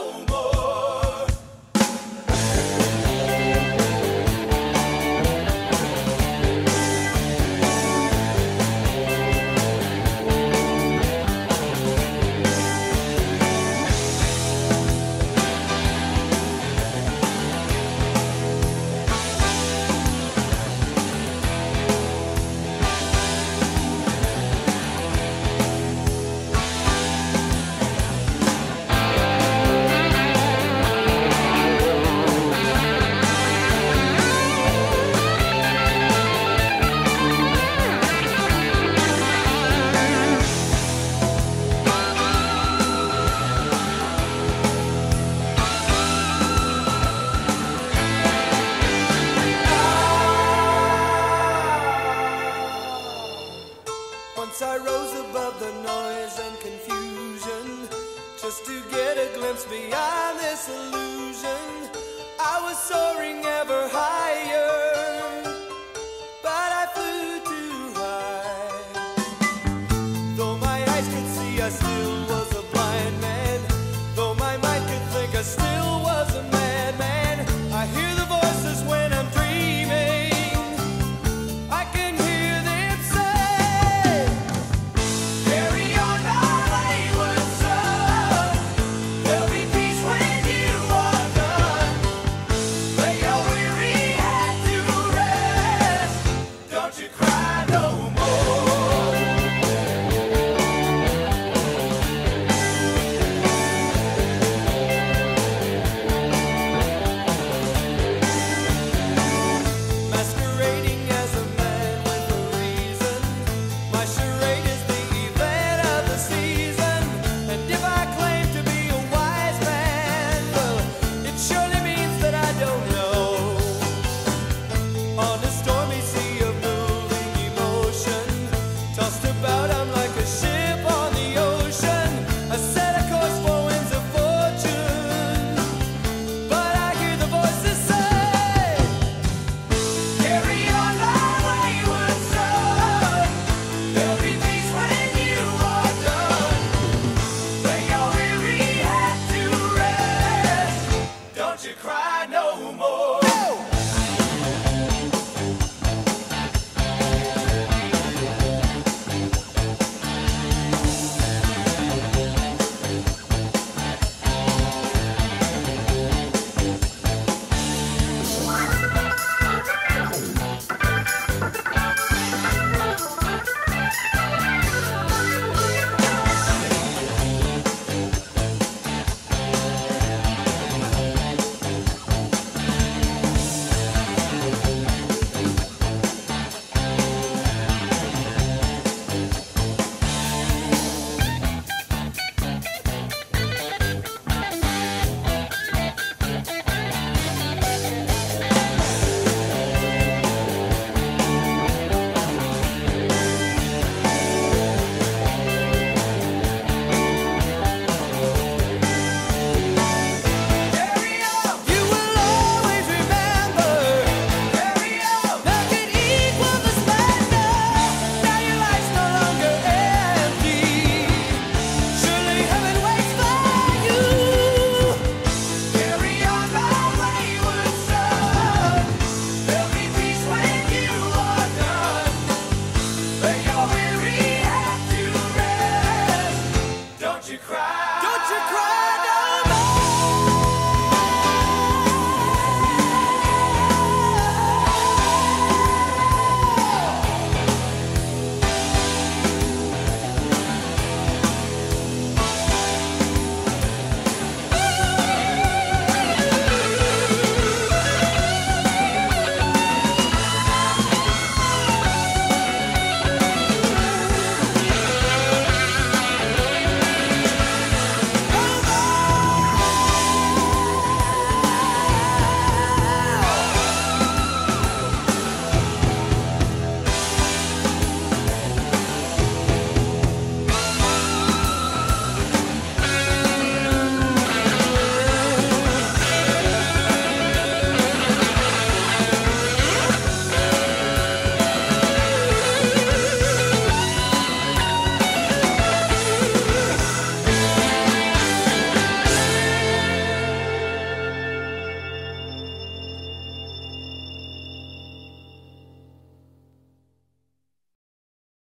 Oh. Glimpse beyond this illusion. your cry.